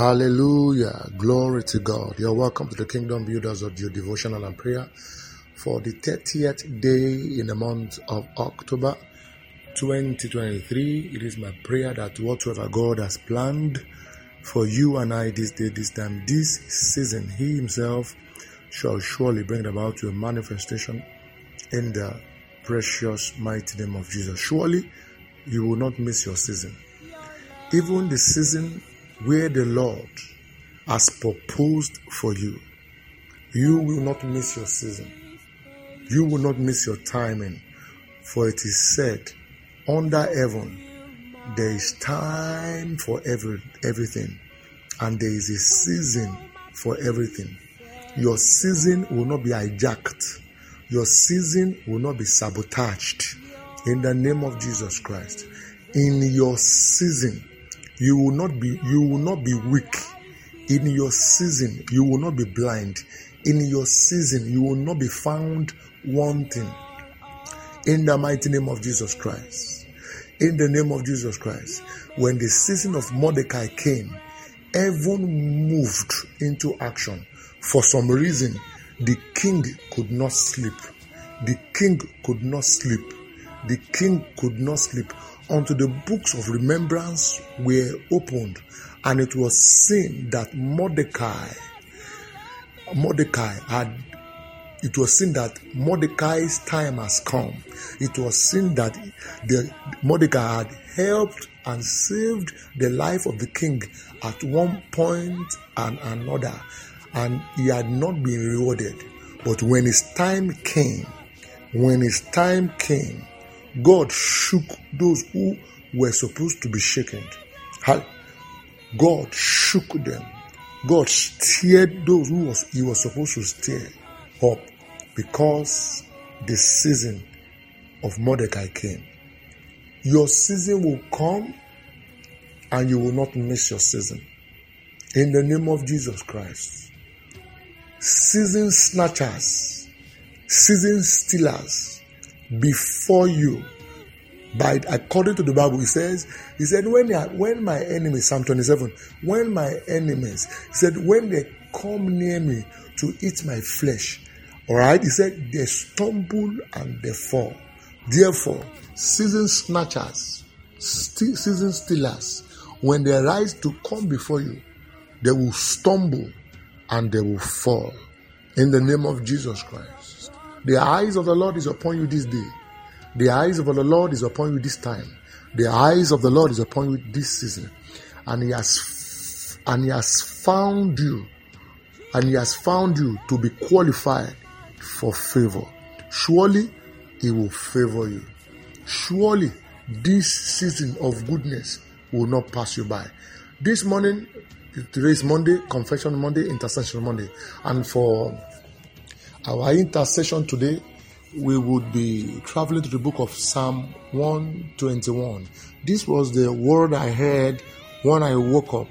Hallelujah. Glory to God. You're welcome to the Kingdom Builders of your devotional and prayer for the 30th day in the month of October 2023. It is my prayer that whatever God has planned for you and I this day, this time, this season, He Himself shall surely bring about to a manifestation in the precious mighty name of Jesus. Surely you will not miss your season. Even the season where the Lord has proposed for you. You will not miss your season. You will not miss your timing. For it is said, under heaven, there is time for every, everything, and there is a season for everything. Your season will not be hijacked. Your season will not be sabotaged. In the name of Jesus Christ. In your season, you will not be you will not be weak in your season. You will not be blind. In your season you will not be found wanting. In the mighty name of jesus christ. In the name of jesus christ. When the season of mordecai came heaven moved into action. For some reason the king could not sleep. The king could not sleep the king could not sleep until the books of remembrance were opened, and it was seen that Mordecai, Mordecai had it was seen that Mordecai's time has come. It was seen that the Mordecai had helped and saved the life of the king at one point and another, and he had not been rewarded. But when his time came, when his time came, God shook those who were supposed to be shaken. God shook them. God steered those who was, he was supposed to steer up because the season of Mordecai came. Your season will come and you will not miss your season. In the name of Jesus Christ. Season snatchers, season stealers, before you. By according to the bible he says he said when when my enemies psalm 27 when my enemies he said when they come near me to eat my flesh all right he said they stumble and they fall. Therefore season snatchers st- season stealers when they rise to come before you they will stumble and they will fall. In the name of jesus christ the eyes of the Lord is upon you this day. The eyes of the Lord is upon you this time. The eyes of the Lord is upon you this season. And he has and he has found you and he has found you to be qualified for favor. Surely he will favor you. Surely this season of goodness will not pass you by. This morning, today is Monday, Confession Monday, Intercession Monday. And for our intercession today, we would be traveling to the book of Psalm 121. This was the word I heard when I woke up.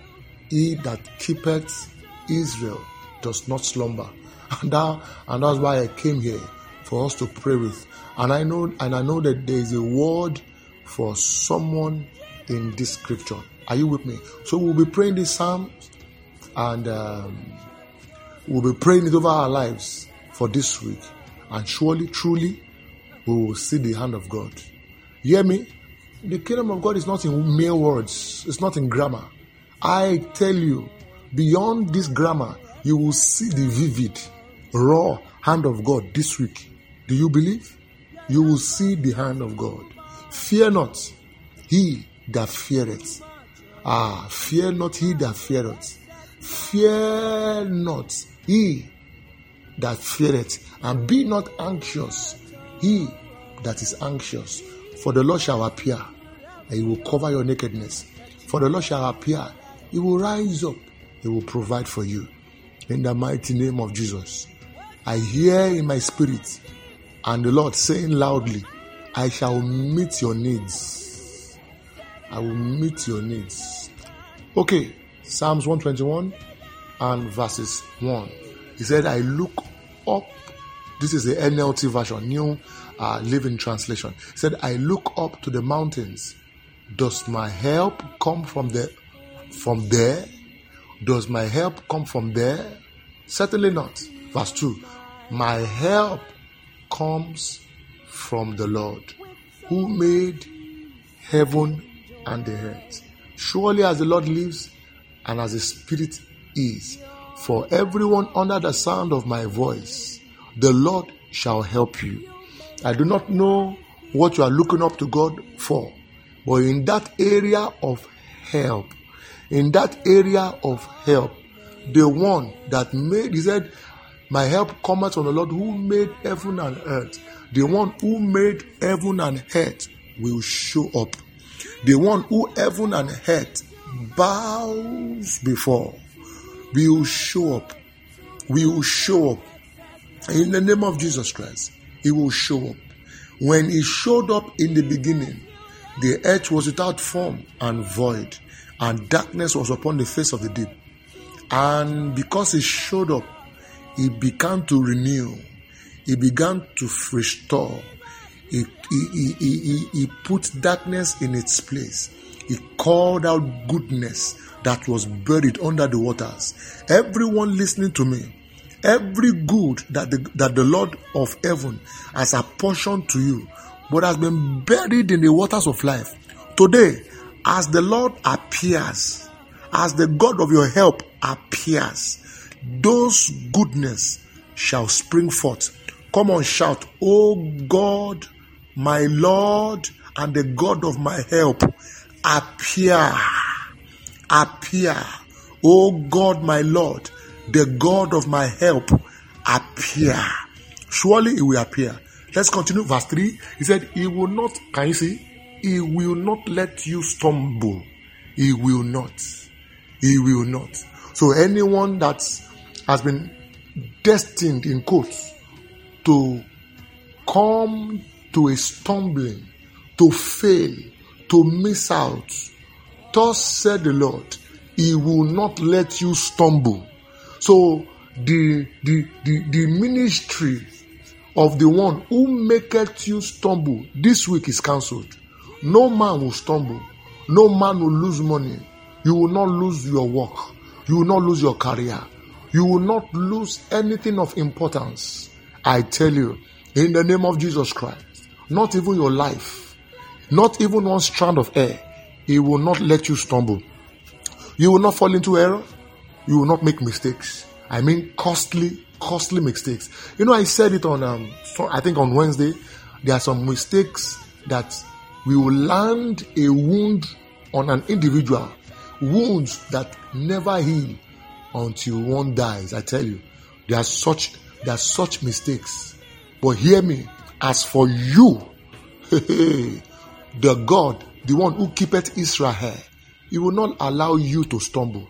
He that keepeth Israel does not slumber. And, that, and that's why I came here for us to pray with. And I know and I know that there is a word for someone in this scripture. Are you with me? So we'll be praying this psalm and um, we'll be praying it over our lives for this week. And surely, truly, we will see the hand of God. You hear me? The kingdom of God is not in mere words, it's not in grammar. I tell you, beyond this grammar, you will see the vivid, raw hand of God this week. Do you believe? You will see the hand of God. Fear not, he that feareth. Ah, fear not he that feareth. Fear not he that feareth, and be not anxious, he that is anxious. For the Lord shall appear, and he will cover your nakedness. For the Lord shall appear, he will rise up, he will provide for you. In the mighty name of Jesus. I hear in my spirit, and the Lord saying loudly, I shall meet your needs. I will meet your needs. Okay, Psalms 121 and verses 1. He said, I look up. This is the NLT version, New uh, Living Translation. He said, I look up to the mountains. Does my help come from the from there? Does my help come from there? Certainly not. Verse 2 My help comes from the Lord who made heaven and the earth. Surely, as the Lord lives and as the Spirit is, for everyone under the sound of my voice, the Lord shall help you. I do not know what you are looking up to God for, but in that area of help, in that area of help, the one that made, he said, My help comes from the Lord who made heaven and earth. The one who made heaven and earth will show up. The one who heaven and earth bows before will show up. We will show up. In the name of Jesus Christ, he will show up. When he showed up in the beginning, the earth was without form and void, and darkness was upon the face of the deep. And because he showed up, he began to renew, he began to restore, he, he, he, he, he put darkness in its place. He called out goodness that was buried under the waters. Everyone listening to me, every good that the, that the Lord of heaven has apportioned to you, but has been buried in the waters of life. Today, as the Lord appears, as the God of your help appears, those goodness shall spring forth. Come on, shout, Oh God, my Lord, and the God of my help, appear, appear. Oh God, my Lord, the God of my help, appear. Surely he will appear. Let's continue. Verse 3. He said, He will not, can you see? He will not let you stumble. He will not. He will not. So anyone that has been destined in quotes to come to a stumbling, to fail, to miss out, thus said the Lord, He will not let you stumble. So the the the, the ministry of the one who maketh you stumble this week is cancelled. No man will stumble. No man will lose money. You will not lose your work. You will not lose your career. You will not lose anything of importance. I tell you, in the name of Jesus Christ, not even your life, not even one strand of hair, He will not let you stumble. You will not fall into error. You will not make mistakes. I mean, costly, costly mistakes. You know, I said it on, um, I think on Wednesday. There are some mistakes that we will land a wound on an individual, wounds that never heal until one dies. I tell you, there are such there are such mistakes. But hear me, as for you, the God, the one who keepeth Israel, he will not allow you to stumble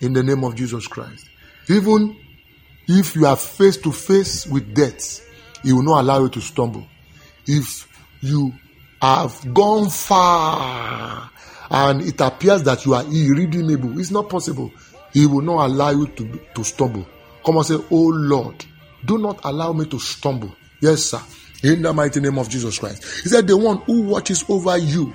in the name of Jesus Christ. Even if you are face to face with death, he will not allow you to stumble. If you have gone far and it appears that you are irredeemable, it's not possible. He will not allow you to, to stumble. Come and say, Oh Lord, do not allow me to stumble. Yes, sir. In the mighty name of Jesus Christ. He said, The one who watches over you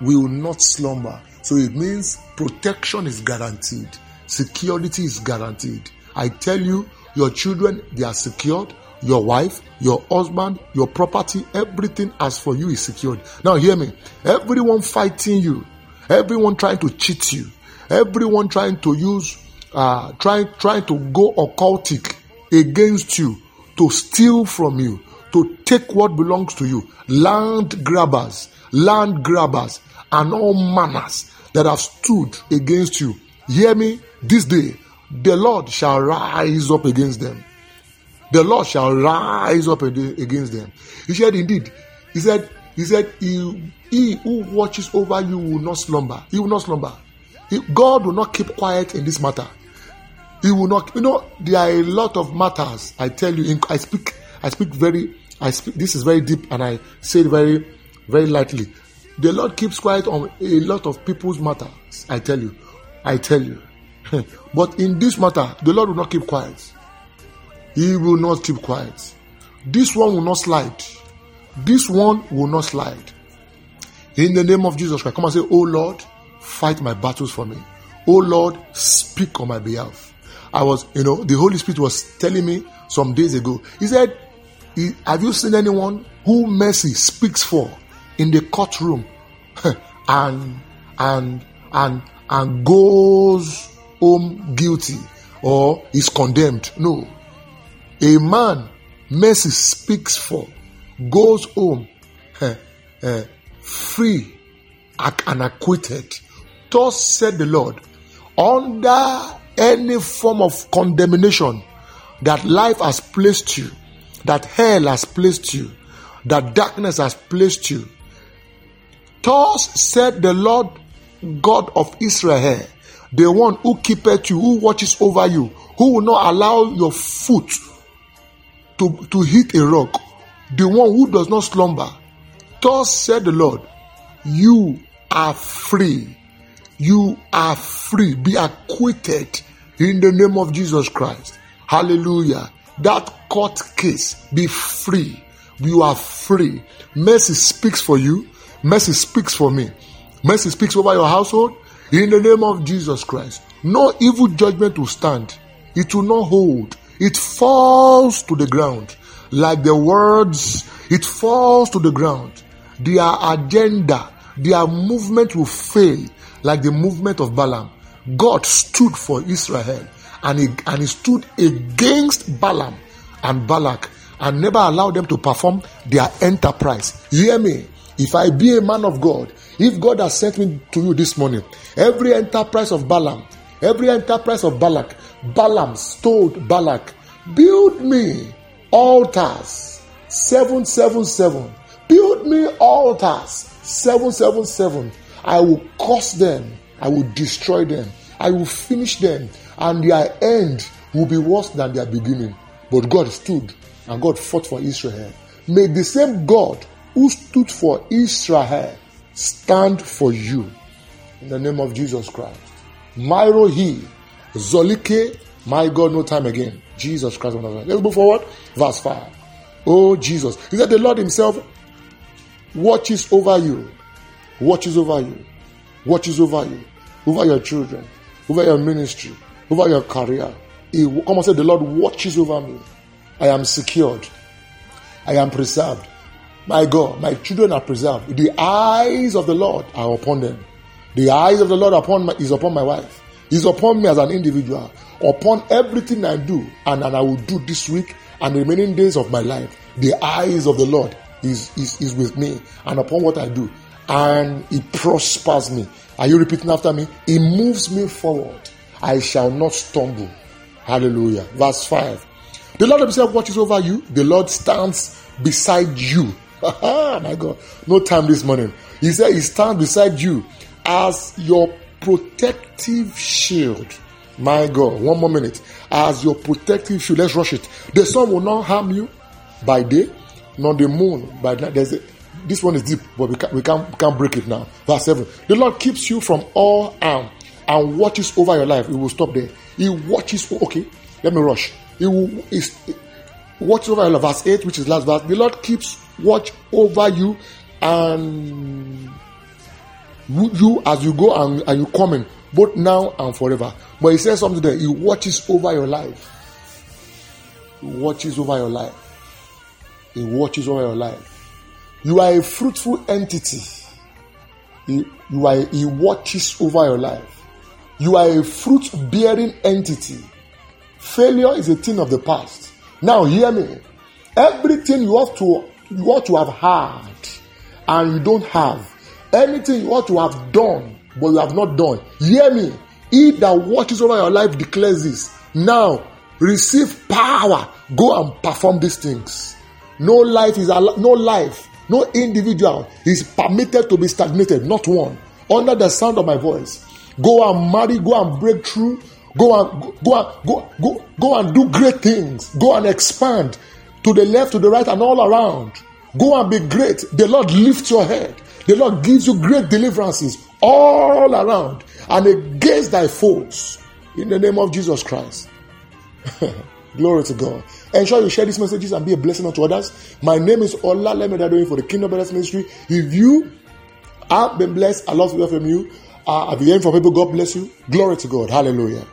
will not slumber. So it means protection is guaranteed, security is guaranteed. I tell you, your children, they are secured. Your wife, your husband, your property, everything as for you is secured. Now, hear me. Everyone fighting you, everyone trying to cheat you, everyone trying to use, uh, trying, trying to go occultic against you, to steal from you, to take what belongs to you, land grabbers, land grabbers, and all manners that have stood against you. Hear me this day. The Lord shall rise up against them. The Lord shall rise up against them. He said, indeed, he said, he said, he, he who watches over you will not slumber. He will not slumber. He, God will not keep quiet in this matter. He will not. You know, there are a lot of matters. I tell you, I speak. I speak very. I speak. This is very deep, and I say it very, very lightly. The Lord keeps quiet on a lot of people's matters. I tell you. I tell you. but in this matter, the Lord will not keep quiet. He will not keep quiet. This one will not slide. This one will not slide. In the name of Jesus Christ, come and say, Oh Lord, fight my battles for me. Oh Lord, speak on my behalf. I was, you know, the Holy Spirit was telling me some days ago. He said, Have you seen anyone who mercy speaks for in the courtroom and and and and goes home guilty or is condemned? No. A man mercy speaks for goes home uh, free and acquitted. Thus said the Lord, under any form of condemnation that life has placed you, that hell has placed you, that darkness has placed you. Thus said the Lord God of Israel, the one who keepeth you, who watches over you, who will not allow your foot to, to hit a rock, the one who does not slumber. Thus said the Lord, you are free. You are free. Be acquitted in the name of Jesus Christ. Hallelujah. That court case, be free. You are free. Mercy speaks for you. Mercy speaks for me. Mercy speaks over your household in the name of Jesus Christ. No evil judgment will stand. It will not hold. It falls to the ground like the words. It falls to the ground. Their agenda, their movement will fail like the movement of Balaam. God stood for Israel and he, and he stood against Balaam and Balak and never allow them to perform their enterprise. Hear me. If I be a man of God, if God has sent me to you this morning, every enterprise of Balaam, every enterprise of Balak, Balaam told Balak, build me altars, 777. Build me altars, 777. I will curse them I will destroy them. I will finish them, and their end will be worse than their beginning. But God stood and God fought for Israel. May the same God who stood for Israel stand for you. In the name of Jesus Christ. Myro he, Zolike, my God, no time again. Jesus Christ. Let's move forward. Verse 5. Oh, Jesus. He said, The Lord Himself watches over you, watches over you watches over you, over your children, over your ministry, over your career. He, come and say, The Lord watches over me. I am secured. I am preserved. My God, my children are preserved. The eyes of the Lord are upon them. The eyes of the Lord upon my, is upon my wife. Is upon me as an individual. Upon everything I do and, and I will do this week and the remaining days of my life. The eyes of the Lord is, is, is with me and upon what I do and He prospers me. Are you repeating after me? He moves me forward. I shall not stumble. Hallelujah. Verse 5. The Lord Himself watches over you. The Lord stands beside you. Ah, my God. No time this morning. He said He stands beside you as your protective shield. My God. One more minute. As your protective shield. Let's rush it. The sun will not harm you by day, nor the moon by night. There's a, this one is deep, but we can't, we can't, we can't break it now. Verse 7. The Lord keeps you from all harm and watches over your life. He will stop there. He watches, okay, let me rush. He will is watches over your life. Verse 8, which is last verse. The Lord keeps watch over you and you as you go and, you come in, both now and forever. But he says something there. He watches over your life. He watches over your life. He watches over your life. You are a fruitful entity. He, you are, he watches over your life. You are a fruit bearing entity. Failure is a thing of the past. Now, hear me. Everything you ought to, you ought to have had and you don't have, anything you ought to have done but you have not done, hear me. He that watches over your life declares this. Now, receive power. Go and perform these things. No life is no life no individual is permitted to be stagnated, not one. Under the sound of my voice, go and marry, go and break through, go and go and go go go and do great things, go and expand to the left, to the right, and all around. Go and be great. The Lord lifts your head. The Lord gives you great deliverances all around and against thy foes in the name of Jesus Christ. Glory to God. Ensure you share these messages and be a blessing unto others. My name is Ola Lemedadoi for the Kingdom Brothers Ministry. If you have been blessed, I love to hear from you. Uh, have you heard from people? God bless you. Glory to God. Hallelujah.